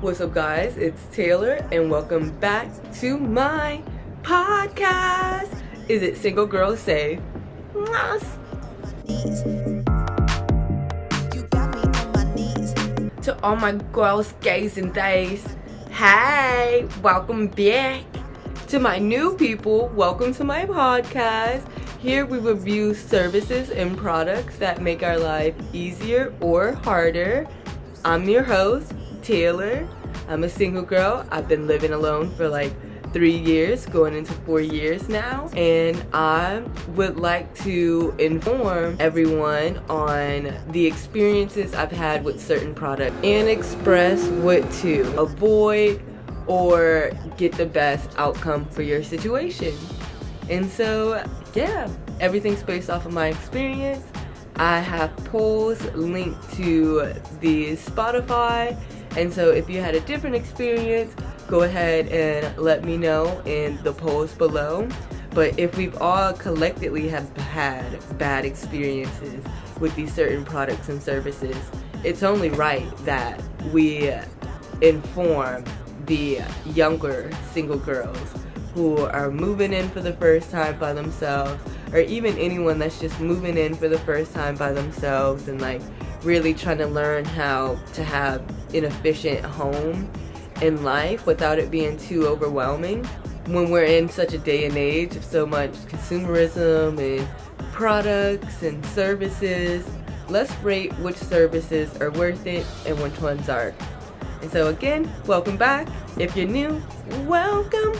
What's up, guys? It's Taylor, and welcome back to my podcast. Is it Single Girl Safe? To all my girls, gays, and days, hey, welcome back. To my new people, welcome to my podcast. Here we review services and products that make our life easier or harder. I'm your host, Taylor. I'm a single girl. I've been living alone for like three years, going into four years now. And I would like to inform everyone on the experiences I've had with certain products and express what to avoid or get the best outcome for your situation. And so, yeah, everything's based off of my experience. I have polls linked to the Spotify. And so if you had a different experience, go ahead and let me know in the polls below. But if we've all collectively have had bad experiences with these certain products and services, it's only right that we inform the younger single girls who are moving in for the first time by themselves or even anyone that's just moving in for the first time by themselves and like really trying to learn how to have an efficient home in life without it being too overwhelming. When we're in such a day and age of so much consumerism and products and services let's rate which services are worth it and which ones aren't. And so again welcome back. If you're new welcome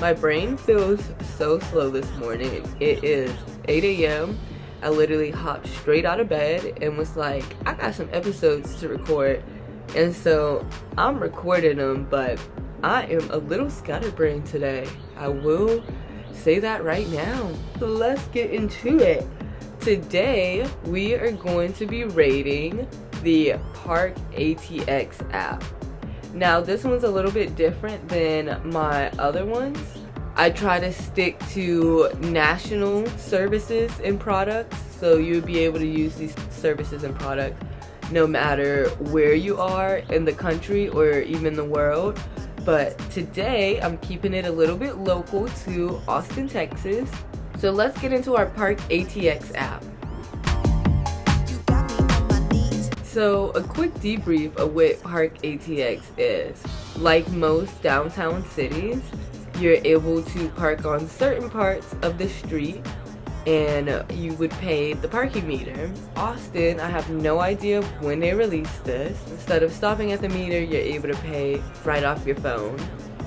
My brain feels so slow this morning. It is 8 a.m. I literally hopped straight out of bed and was like, I got some episodes to record. And so I'm recording them, but I am a little scatterbrained today. I will say that right now. So let's get into it. Today, we are going to be rating the Park ATX app. Now this one's a little bit different than my other ones. I try to stick to national services and products so you'll be able to use these services and products no matter where you are in the country or even the world. But today I'm keeping it a little bit local to Austin, Texas. So let's get into our Park ATX app. So a quick debrief of what Park ATX is. Like most downtown cities, you're able to park on certain parts of the street and you would pay the parking meter. Austin, I have no idea when they released this. Instead of stopping at the meter, you're able to pay right off your phone,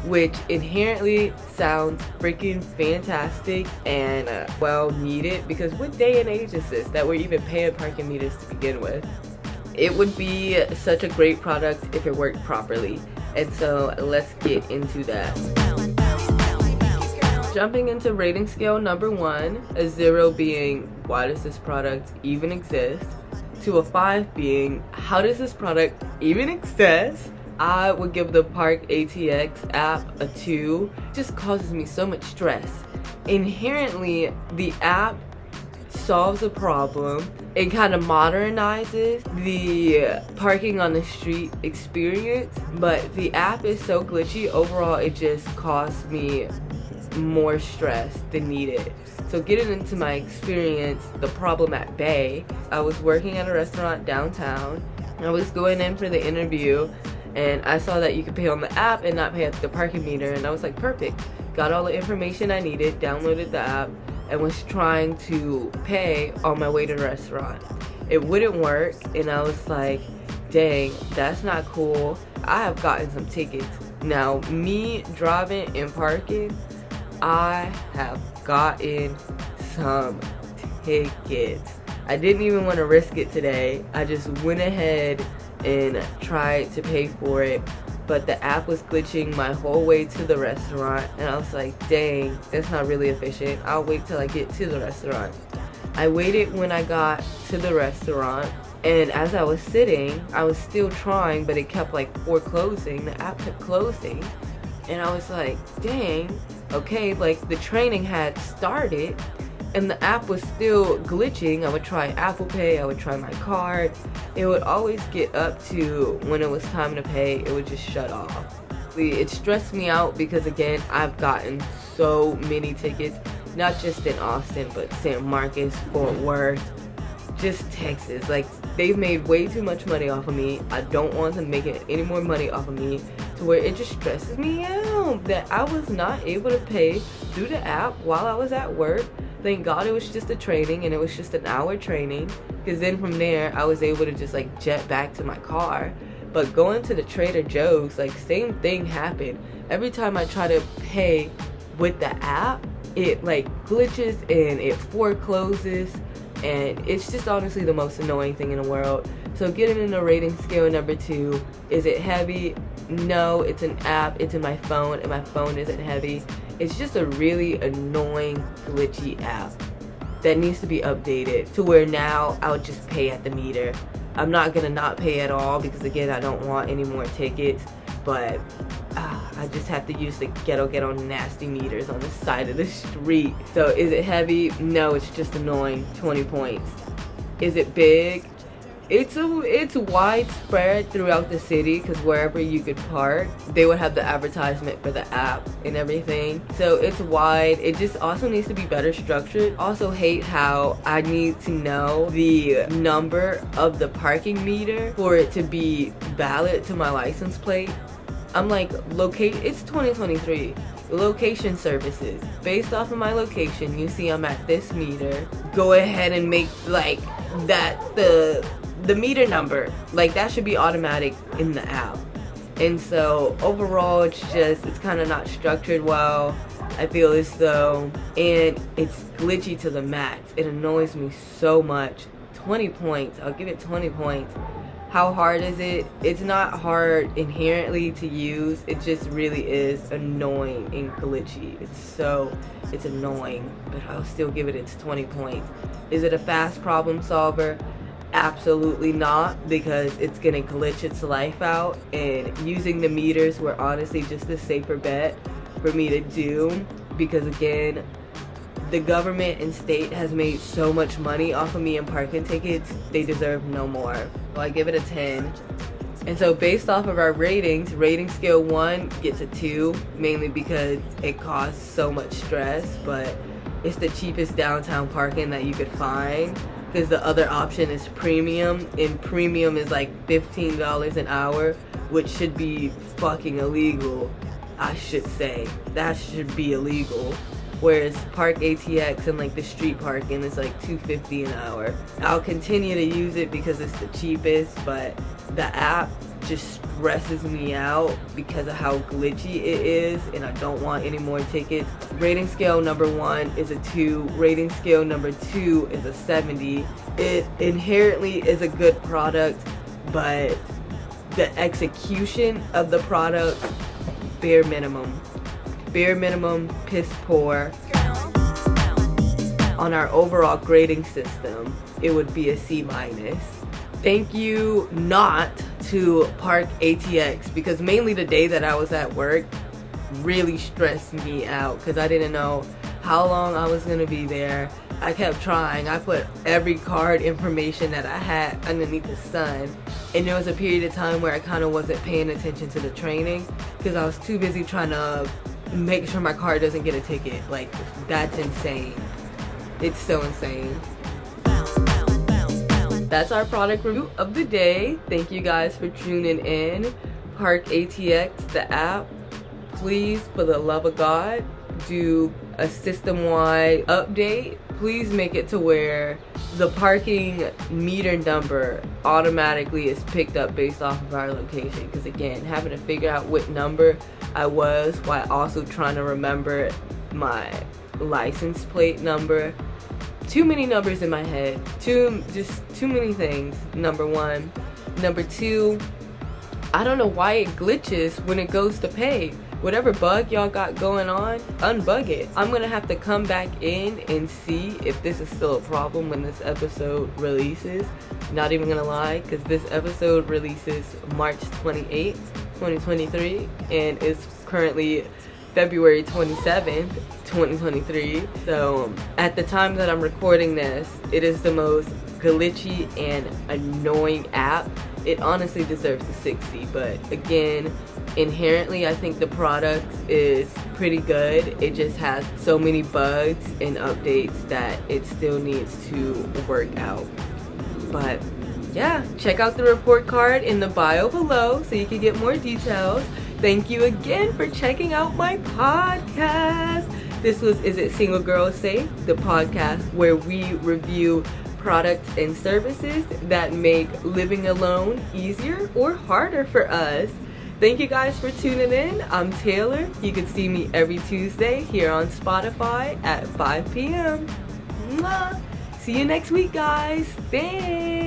which inherently sounds freaking fantastic and uh, well needed because what day and age is this that we're even paying parking meters to begin with? It would be such a great product if it worked properly. And so let's get into that. Jumping into rating scale number one, a zero being why does this product even exist? To a five being how does this product even exist? I would give the Park ATX app a two. It just causes me so much stress. Inherently, the app solves a problem. It kind of modernizes the parking on the street experience, but the app is so glitchy. Overall, it just costs me more stress than needed. So getting into my experience, the problem at Bay, I was working at a restaurant downtown. I was going in for the interview and I saw that you could pay on the app and not pay at the parking meter and I was like perfect. Got all the information I needed, downloaded the app, and was trying to pay on my way to the restaurant. It wouldn't work, and I was like, dang, that's not cool. I have gotten some tickets. Now, me driving and parking, I have gotten some tickets. I didn't even want to risk it today. I just went ahead and tried to pay for it but the app was glitching my whole way to the restaurant and I was like, dang, that's not really efficient. I'll wait till I get to the restaurant. I waited when I got to the restaurant and as I was sitting, I was still trying, but it kept like foreclosing. The app kept closing. And I was like, dang, okay, like the training had started, and the app was still glitching. I would try Apple Pay, I would try my card. It would always get up to when it was time to pay, it would just shut off. It stressed me out because again, I've gotten so many tickets, not just in Austin, but San Marcos, Fort Worth, just Texas. Like they've made way too much money off of me. I don't want them making any more money off of me to where it just stresses me out that I was not able to pay through the app while I was at work thank God it was just a training and it was just an hour training because then from there I was able to just like jet back to my car. But going to the Trader Joe's, like same thing happened. Every time I try to pay with the app, it like glitches and it forecloses and it's just honestly the most annoying thing in the world. So getting in a rating scale number two, is it heavy? No, it's an app, it's in my phone and my phone isn't heavy. It's just a really annoying, glitchy app that needs to be updated to where now I'll just pay at the meter. I'm not gonna not pay at all because again, I don't want any more tickets, but uh, I just have to use the ghetto ghetto nasty meters on the side of the street. So is it heavy? No, it's just annoying, 20 points. Is it big? It's a it's widespread throughout the city because wherever you could park they would have the advertisement for the app and everything. So it's wide. It just also needs to be better structured. Also hate how i need to know the number of the parking meter for it to be valid to my license plate. I'm like locate it's 2023 location services. Based off of my location you see i'm at this meter. Go ahead and make like that the the meter number like that should be automatic in the app. And so overall it's just it's kind of not structured well I feel as though and it's glitchy to the max. It annoys me so much. 20 points I'll give it 20 points. How hard is it? It's not hard inherently to use it just really is annoying and glitchy. It's so it's annoying but I'll still give it its 20 points. Is it a fast problem solver absolutely not because it's gonna glitch its life out and using the meters were honestly just a safer bet for me to do because again the government and state has made so much money off of me in parking tickets they deserve no more. So i give it a 10 and so based off of our ratings rating scale 1 gets a 2 mainly because it costs so much stress but it's the cheapest downtown parking that you could find because the other option is premium and premium is like $15 an hour which should be fucking illegal I should say. That should be illegal. Whereas park ATX and like the street parking is like 250 an hour. I'll continue to use it because it's the cheapest but the app just stresses me out because of how glitchy it is and I don't want any more tickets. Rating scale number one is a two. Rating scale number two is a 70. It inherently is a good product, but the execution of the product, bare minimum. Bare minimum, piss poor. On our overall grading system, it would be a C minus. Thank you not to park ATX because mainly the day that I was at work really stressed me out because I didn't know how long I was gonna be there. I kept trying. I put every card information that I had underneath the sun. And there was a period of time where I kind of wasn't paying attention to the training because I was too busy trying to make sure my car doesn't get a ticket. Like, that's insane. It's so insane that's our product review of the day. Thank you guys for tuning in. Park ATX, the app. Please, for the love of God, do a system-wide update. Please make it to where the parking meter number automatically is picked up based off of our location. Because again, having to figure out what number I was while also trying to remember my license plate number too many numbers in my head. Too just too many things. Number one. Number two, I don't know why it glitches when it goes to pay. Whatever bug y'all got going on, unbug it. I'm gonna have to come back in and see if this is still a problem when this episode releases. Not even gonna lie, because this episode releases March 28th, 2023, and it's currently February 27th, 2023. So at the time that I'm recording this, it is the most glitchy and annoying app. It honestly deserves a 60, but again, inherently I think the product is pretty good. It just has so many bugs and updates that it still needs to work out. But yeah, check out the report card in the bio below so you can get more details. Thank you again for checking out my podcast. This was Is It Single Girl Safe? The podcast where we review products and services that make living alone easier or harder for us. Thank you guys for tuning in. I'm Taylor. You can see me every Tuesday here on Spotify at 5 p.m. Mwah. See you next week, guys. Thanks.